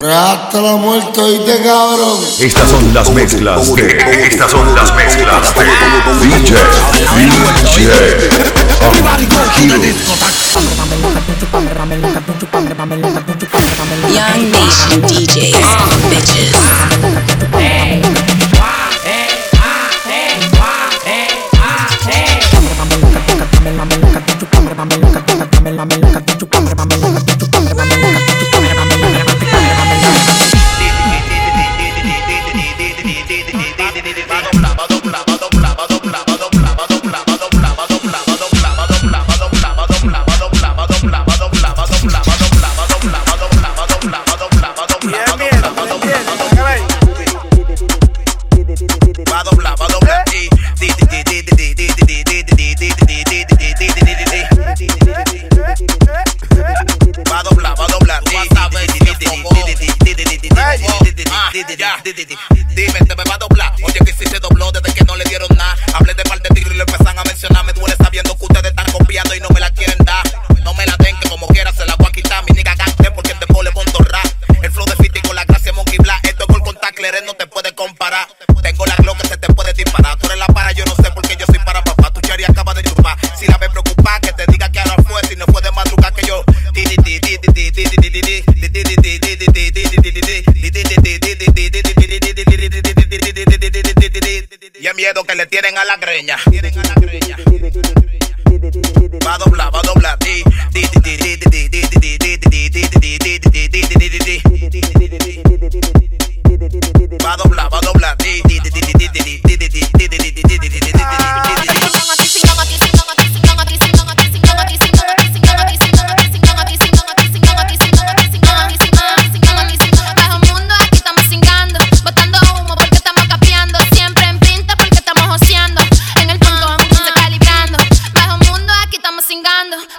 Hasta la muerte, oíste, cabrón. Estas son las mezclas de. Estas son las mezclas de. DJ. DJ. Young Nation DJs, bitches.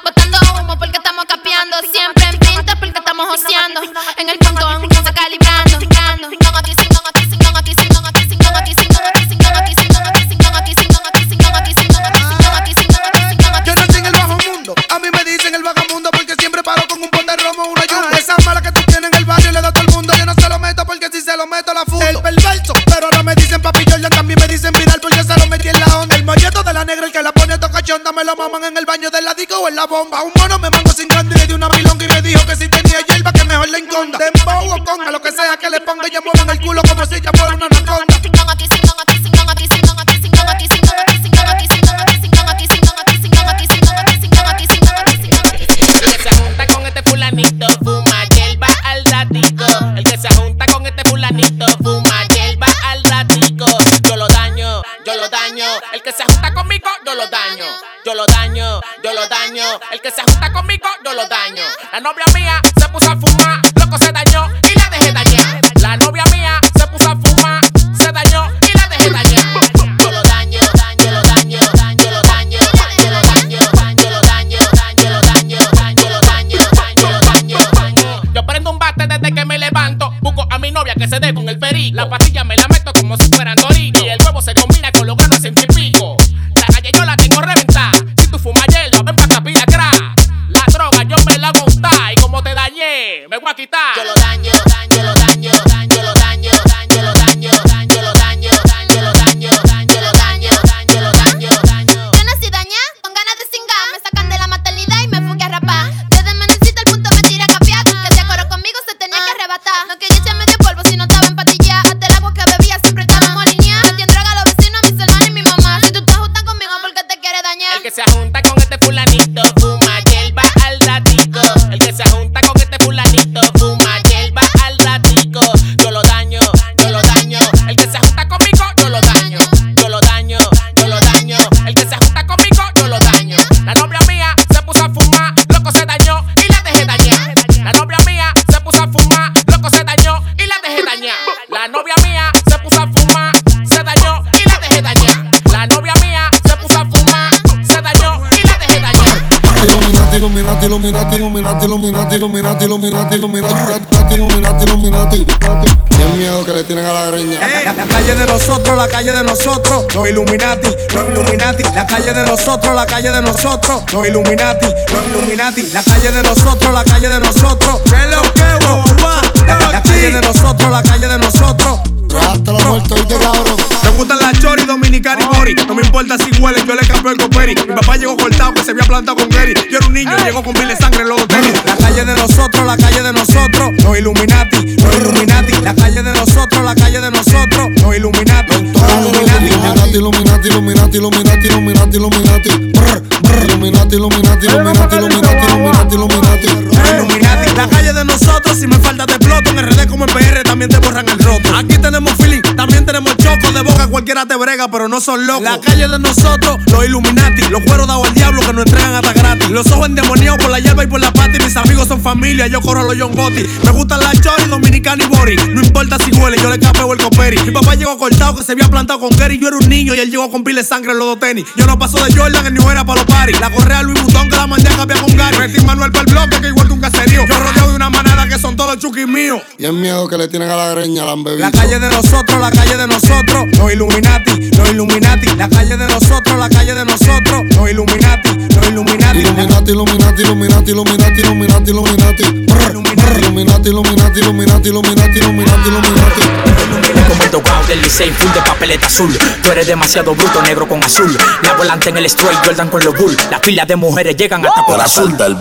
botando, humo porque estamos capeando. Siempre en pinta porque estamos joseando. En el punto en la bomba. Un mono me iluminati, iluminati, iluminati, iluminati, iluminati. el miedo que le tienen a la greña. Eh, la, calle de nosotros, la calle de nosotros, los iluminati, los iluminati. La calle de nosotros, la calle de nosotros, los iluminati, los iluminati. La calle de nosotros, la calle de nosotros. Que lo que La calle de nosotros, la calle de nosotros. Hasta la muerte, oíste, cabrón. Me gustan las chori, dominicana y mori. No me importa si huelen, yo le cambié el coperi. Mi papá llegó cortado, que se había plantado con Gary. Yo era un niño, llegó con pile de sangre en los tenis. La calle de nosotros, la calle de nosotros. Los Illuminati, los Illuminati. La calle de nosotros, la calle de nosotros. Los Illuminati, los Illuminati. Illuminati, Illuminati, Illuminati, Illuminati, Illuminati. Brr, brr. Illuminati, Illuminati, Illuminati, Illuminati, Illuminati, Illuminati. Los Illuminati. La calle de nosotros, si me falta de ploto, en RD como en PR también te borran el roto. animal free tenemos choco de boca, cualquiera te brega, pero no son locos. La calle de nosotros, los Illuminati, los cueros dados al diablo que nos entregan hasta gratis. Los ojos endemoniados por la hierba y por la pata, y mis amigos son familia, yo corro a los John Gotti. Me gustan las chori, dominicana y bori. No importa si huele, yo le capeo el coperi. Mi papá llegó cortado, que se había plantado con Gary. Yo era un niño y él llegó con pile de sangre en los dos tenis. Yo no paso de Jordan, el New era para los paris. La correa Louis Vuitton que la mandé a cambiar con Gary. Metí Manuel para el bloque que igual que un caserío. Yo rodeado de una manada que son todos chukis míos. Y el miedo que le tienen a la greña, la han bebido. La calle de nosotros, la calle de nosotros, los Illuminati, los Illuminati. La calle de nosotros, la calle de nosotros, los Illuminati, los Illuminati. Illuminati, Illuminati, Illuminati, Illuminati, Illuminati, Illuminati. Illuminati, Illuminati, Illuminati, Illuminati, Illuminati, Illuminati. Como el dogao del Licey, full de papeleta azul. Tú eres demasiado bruto, negro con azul. La volante en el straight, Jordan con los bull. Las filas de mujeres llegan hasta por azul. El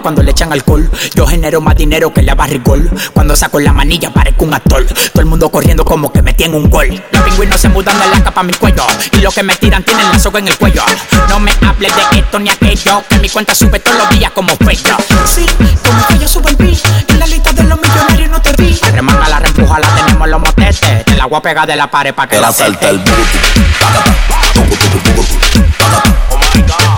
cuando le echan alcohol. Yo genero más dinero que la barrigol. Cuando saco la manilla parezco un actor. Todo el mundo corriendo como que me tiene un gol. Los pingüinos se mudan de la capa a mi cuello. Y los que me tiran tienen la soga en el cuello. No me hables de esto ni aquello. Que mi cuenta sube todos los días como fello. Sí, como que yo subo el beat. En la lista de los millonarios no te vi. Remanga la reempuja, la tenemos los motetes. Te la voy a pegar de la pared pa' que la salte. el. Oh my God.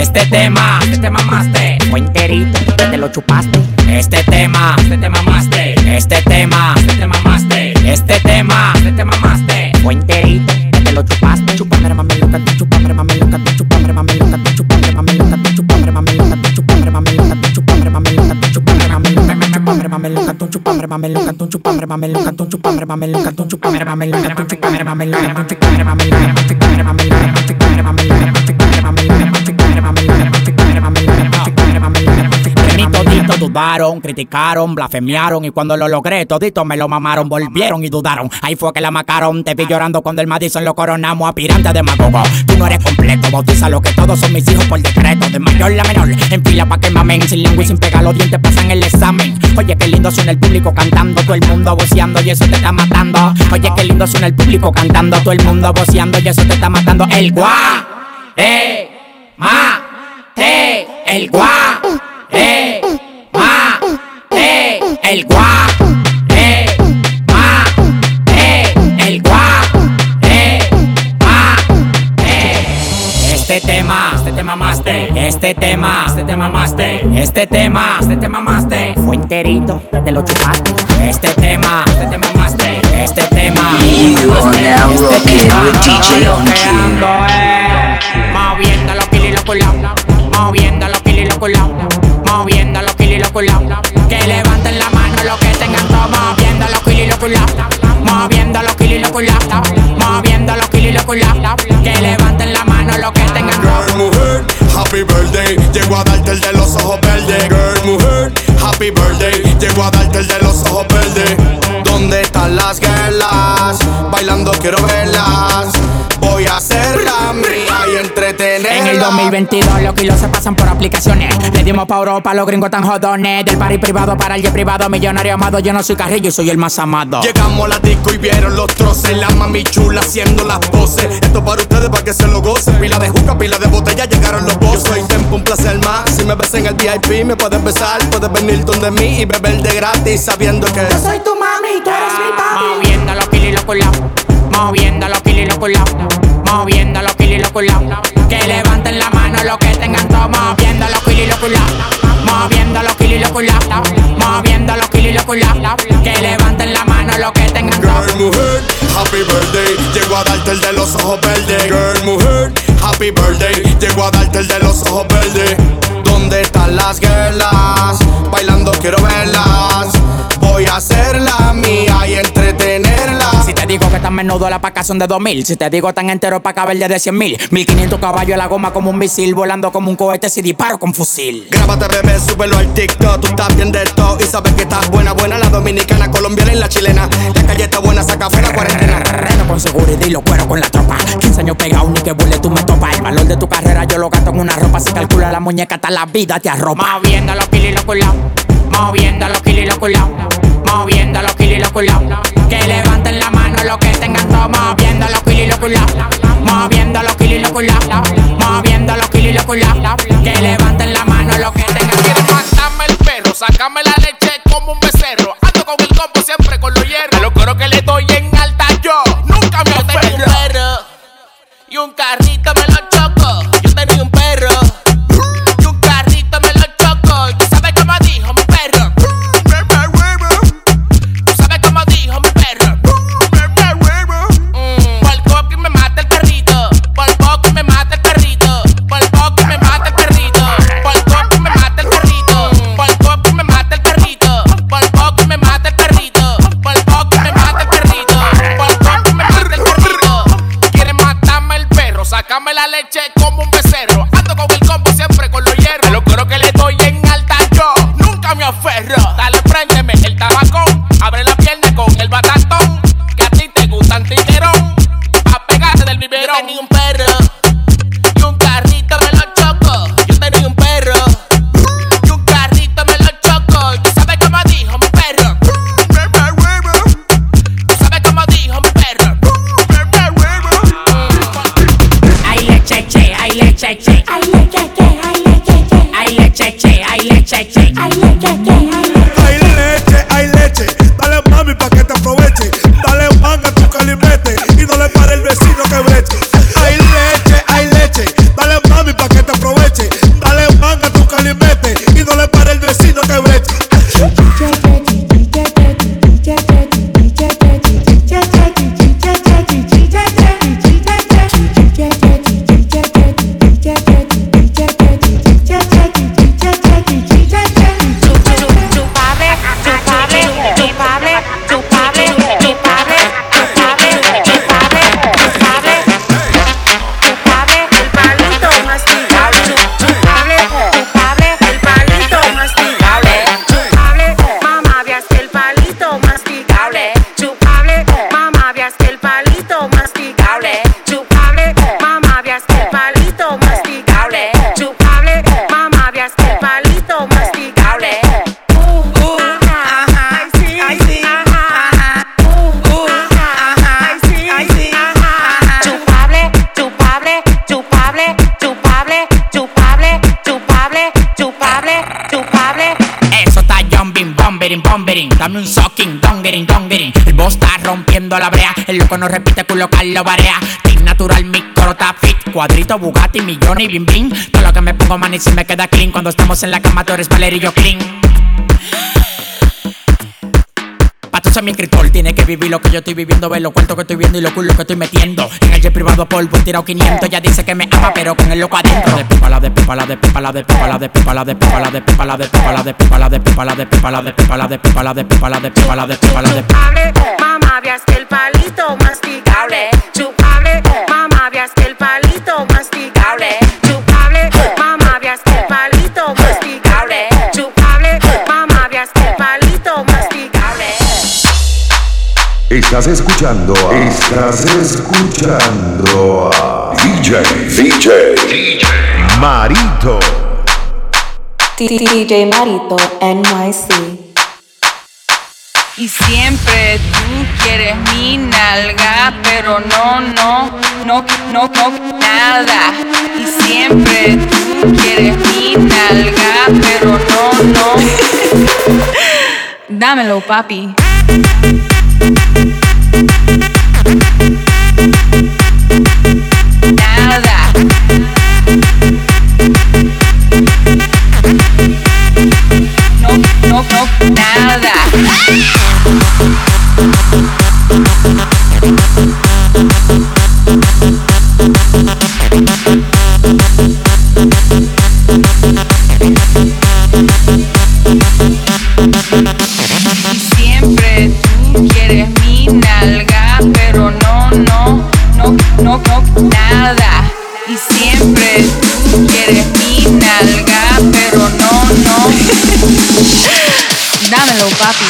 Este tema, este tema mamaste. Fue enterito, te lo chupaste. Este tema, este tema mamaste. Este tema, este tema mamaste. Este tema, este tema mamaste. Fue enterito, te lo chupaste. Mame loca, tú chupambre, mame loca, tú chupambre, mame loca, tú chupambre, mame loca, tú chupambre, mame loca, tú chupambre, mame loca, tú chupambre, mame loca, tú chupambre, mame loca, tú chupambre, mame loca, tú chupambre, mame loca, tú chupambre, mame loca, tú chupambre, toditos dudaron, criticaron, blasfemiaron y cuando lo logré toditos me lo mamaron, volvieron y dudaron. Ahí fue que la macaron, te vi llorando cuando el Madison lo coronamos, aspirante demagogo. Tú no eres completo, bautiza lo que todos son mis hijos por decreto, de mayor a menor, en pa' que sin lengua y sin pegar los dientes pasan el examen. Oye, qué lindo el público cantando, todo el mundo voceando y eso te está matando. Oye, qué lindo suena el público cantando, todo el mundo voceando y eso te está matando. El guá, eh, ma, te, el guá, eh, ma, te, el guá, tema, este tema master, este tema, este tema master, este tema, este tema master, fue enterito, te lo chupaste. Este tema, este tema master, este tema. You are now rocking with DJ On Bloqueando. Moviendo los kilos y los culos. Moviendo los kilos y los culos. Moviendo los kilos y los culos. Que levanten la mano los que tengan todo. Moviendo los kilos y los culos. Moviendo los kilos y los culos. Moviendo los kilos y los culos. Que levanten la mano los que tengan todo. Girl, mujer, happy birthday. Llego a darte el de los ojos verdes. Girl, mujer, happy birthday. Llego a darte el de los ojos verdes. ¿Dónde están las guerras? Bailando quiero verlas. Voy a hacerla mía y entretenerla. En el 2022 los kilos se pasan por aplicaciones. Le dimos pa' Europa, los gringos tan jodones. Del party privado para el jet privado, millonario amado. Yo no soy carrillo y soy el más amado. Llegamos a la disco y vieron los troces. La mami chula haciendo las poses. Esto para ustedes, para que se lo gocen. Pila de juca, pila de botella, llegaron los bosses. Yo soy tempo, un placer más. Si me ves en el VIP, me puedes besar. Puedes venir donde mí y beber de gratis, sabiendo que. soy tu mami, tú eres mi papi. Moviendo los kilos y los culos. Moviendo los kilos y los culos. Moviendo los kilos y los culos. Que levanten la mano los que Moviendo los kilos y los culos. Moviendo los kilos y los culos. Moviendo los kilos y los culos. Que levanten la mano los que tengan Girl, mujer, happy birthday. Llego a darte el de los ojos verdes. Girl, mujer, happy birthday. Llego a darte el de los ojos verdes. ¿Dónde están las girlas? Bailando quiero verlas. Voy a hacerla mía y entretenerla. Si te digo que tan menudo la paca son de 2000 Si te digo tan entero pa' caber de 100 mil. 1500 caballos a la goma como un misil Volando como un cohete si disparo con fusil. Grábate, bebé, súbelo al TikTok. Tú estás bien de todo y sabes que estás buena, buena. La dominicana, colombiana y la chilena. La calle está buena, saca fuera cuarentena. Reno con seguridad y lo cuero con la tropa. 15 años pegado ni que vuele tú me topas. El valor de tu carrera yo lo gasto en una ropa. Si calcula la muñeca hasta la vida te arropa. Moviendo los kilos y los culados Moviendo los kilos y los culados Moviendo los kilos y los culados Que levanten la mano no repite, culo Carlos Barea Team natural, mi coro está fit Cuadrito, Bugatti, millones y bling bling Todo lo que me pongo, man, y si me queda clean Cuando estamos en la cama, tú eres yo clean Pa' tú ser mi escritor, tiene que vivir lo que yo estoy viviendo, ver los cuartos que estoy viendo y los culos que estoy metiendo. En el jet privado polvo tirado 500, ya dice que me ama, pero con el loco adentro. De pipa la de pipa la de pipa la de pipa la de pipa la de pipa la de pipa la de pipa la de pipa la de pipa la de pipa la de pipa la de pipa la de pipa la de pipa la de pipa la de Chupable, mamá, veas que el palito masticable. Estás escuchando, estás escuchando a DJ, DJ, DJ Marito. DJ Marito NYC. Y siempre tú quieres mi nalga, pero no, no, no, no, no, nada. Y siempre tú quieres mi nalga, pero no, no. Dámelo, papi. Papi.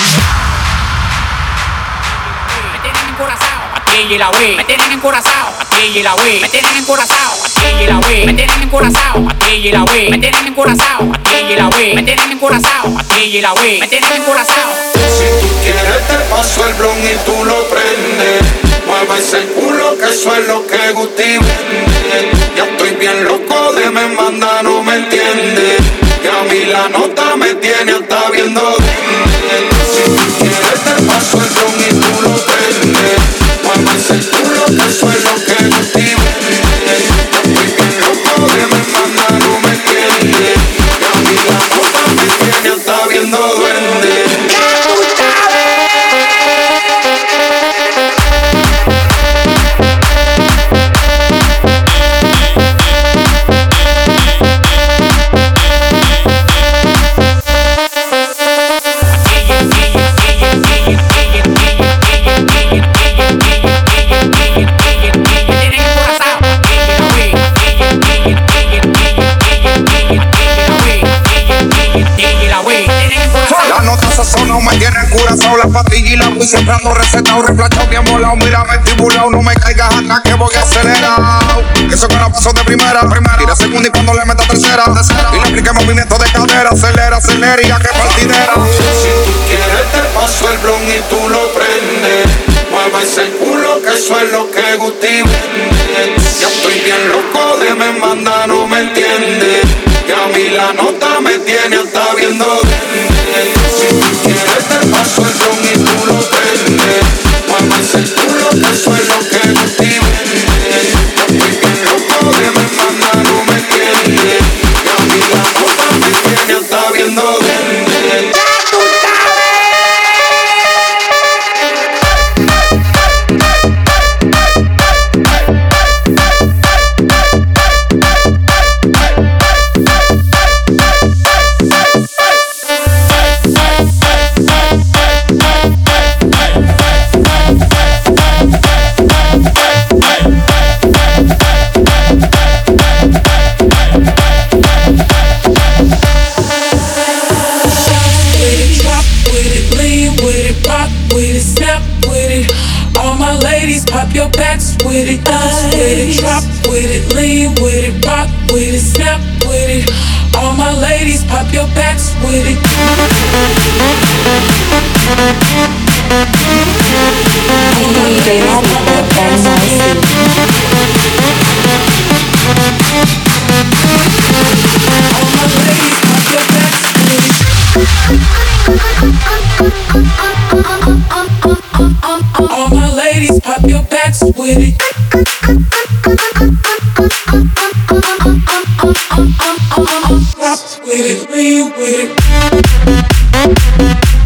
Me tienen encorazado, aquí y la wey. Me tienen encorazado, aquí y la wey. Me tienen encorazado, aquí y la wey. Me tienen encorazado, aquí y la wey. Me tienen encorazado, aquí y la wey. Me tienen encorazado, aquí y la wey. Me tienen encorazado. Si tú quieres te paso el blon y tú lo prendes Mueva ese culo que eso es lo que Gusti vende Ya estoy bien loco de me manda, no me entiende Que a mí la nota me tiene siempre ando recetado Reflachado bien volado, mira vestibulado No me caigas hasta que voy acelerado Eso que no pasó de primera, primera. Tira segunda y cuando le meta tercera, tercera. Y le apliqué movimiento de cadera Acelera, acelera y ya que partidera Si tú quieres te paso el blon y tú lo prendes. Mueva ese culo que eso es lo que vende. Ya estoy bien loco de me manda, no me entiende Que a mí la nota me tiene hasta viendo All my ladies, pop your backs with it. With it, with it.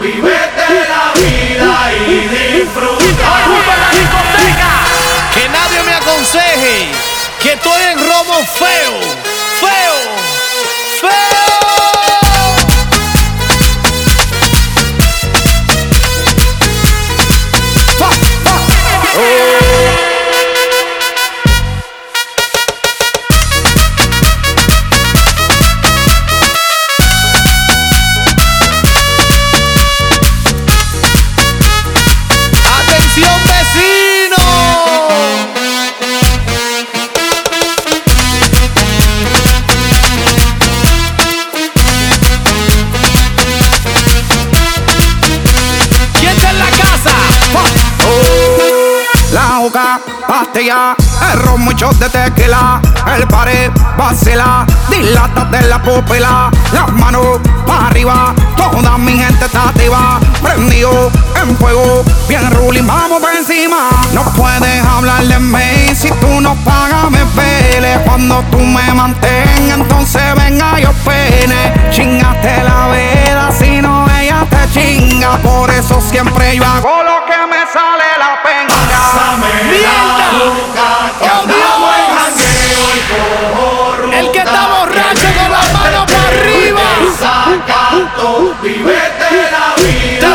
Vivete la vida y disfruta. Que nadie me aconseje que estoy en feo, feo, feo. Pastilla, el ron, muchos de tequila, el pared, vacila, dilata de la pupila, las manos para arriba, toda mi gente está activa, prendido en fuego, bien ruling, vamos por encima. No puedes hablar de mí si tú no pagas me pele, cuando tú me mantengas, entonces venga yo pene, chingate la vela, si no ella te chinga, por eso siempre yo hago lo que me. El que está borracho con la mano para arriba. Sacato, vivete la vida.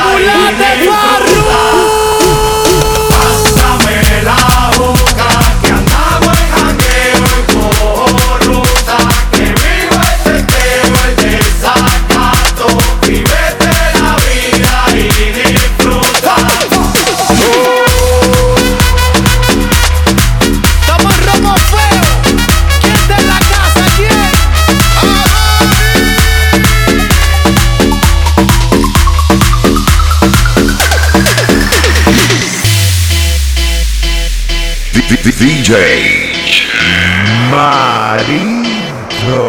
Marito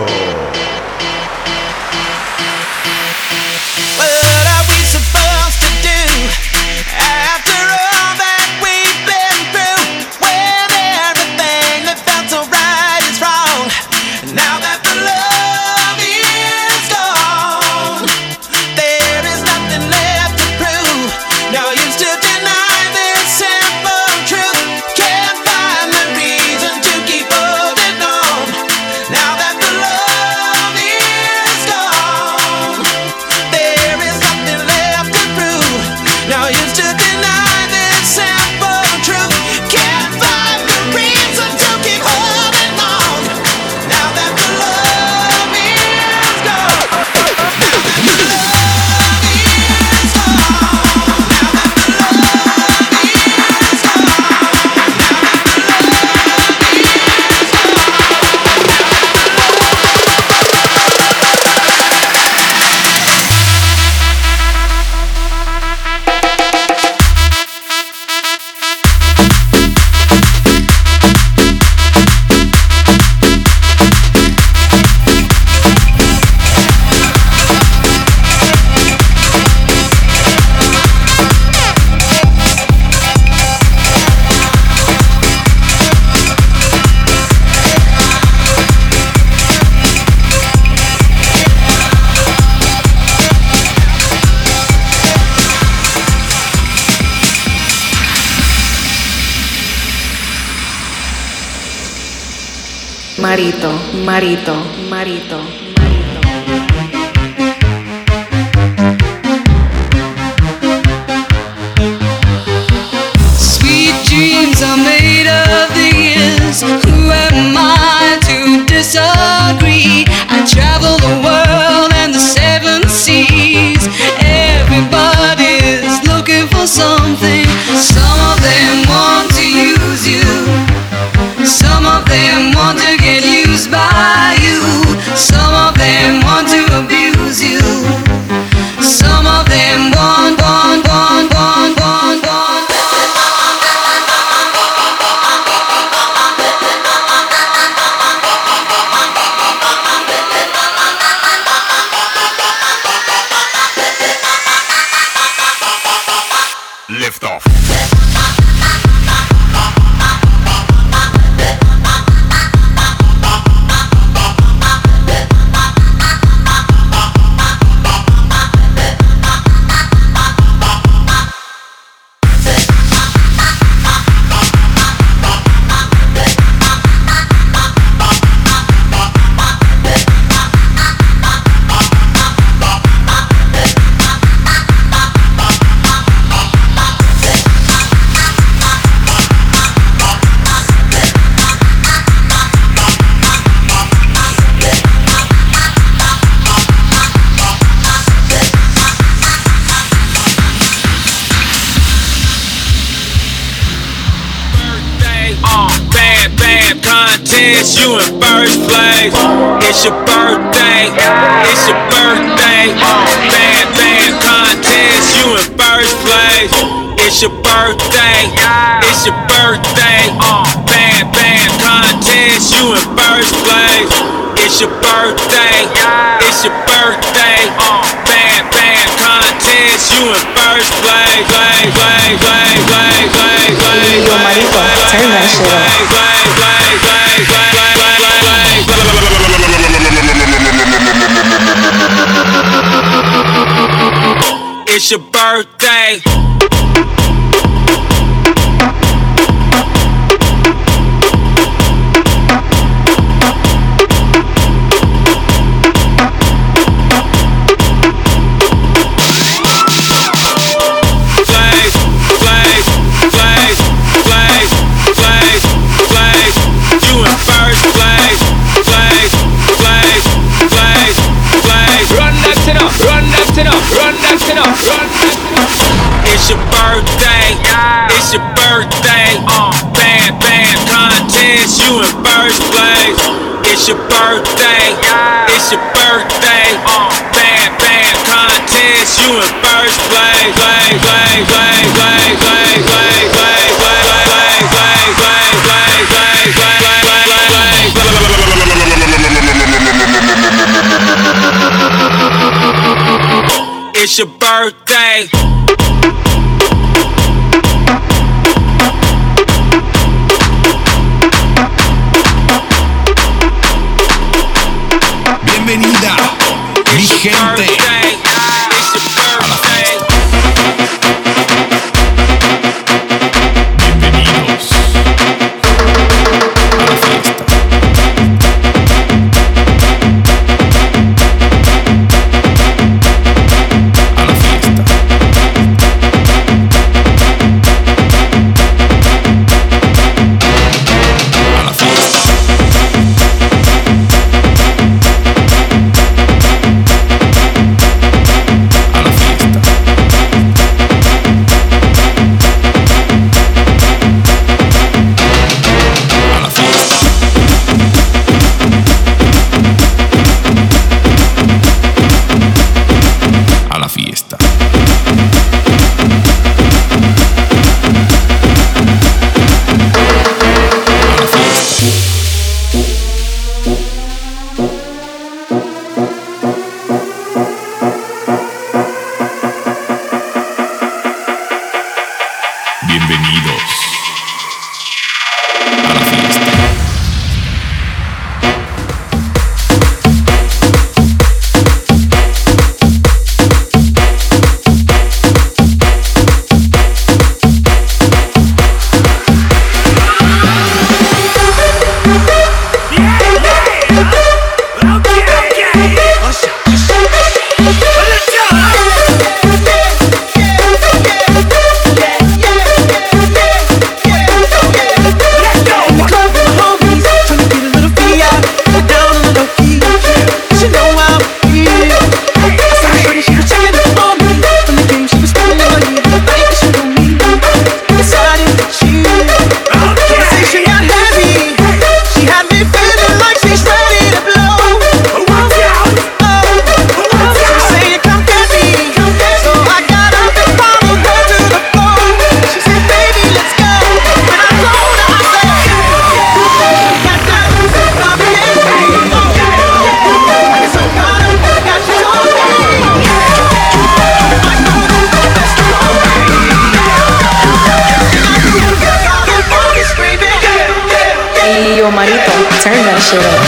Marito, marito, marito. Sweet dreams are made of. Who am I to disagree? I travel the world and the seven seas. Everybody's looking for something. dance, you in first place. It's your birthday, it's your birthday. Bad, bad contest, you in first place. It's your birthday, it's your birthday. Bad, bad contest, you in first place. It's your birthday, it's your birthday. Bad, bad contest, you in first place. Play, play, play, play, It's your birthday. Show.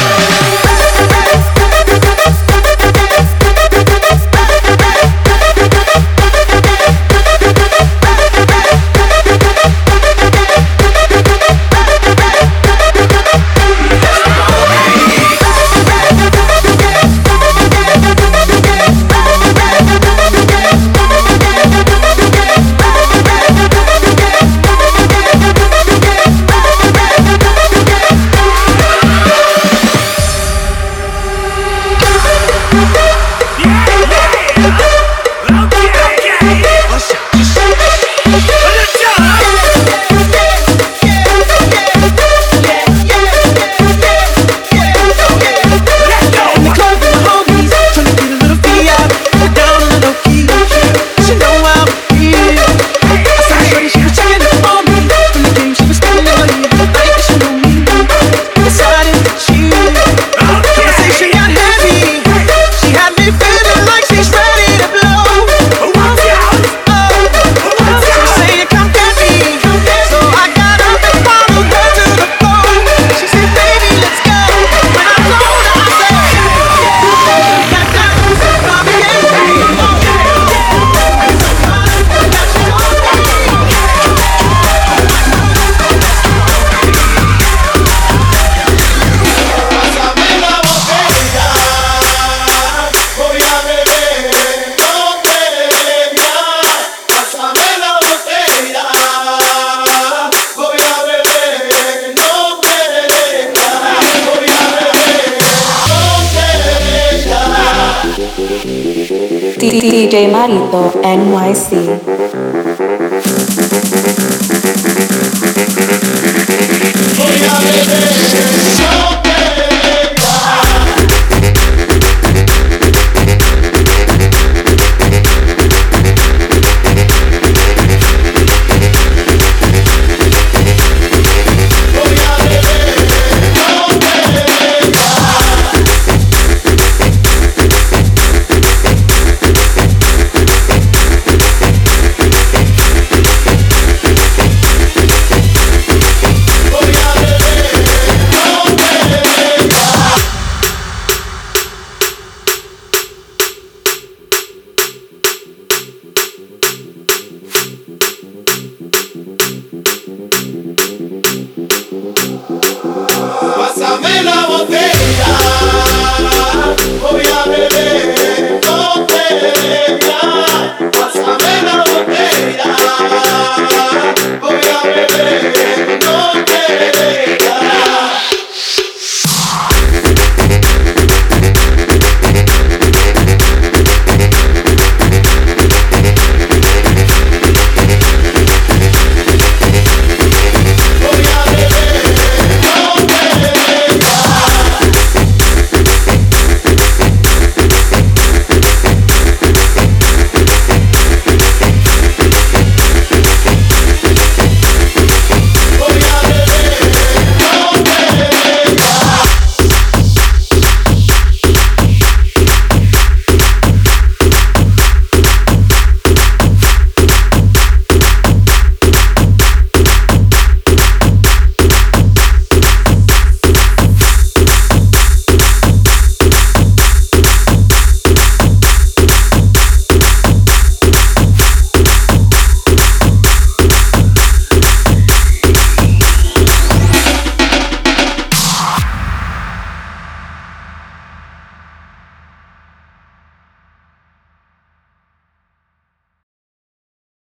Marito NYC. Voy a beber